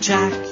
چرک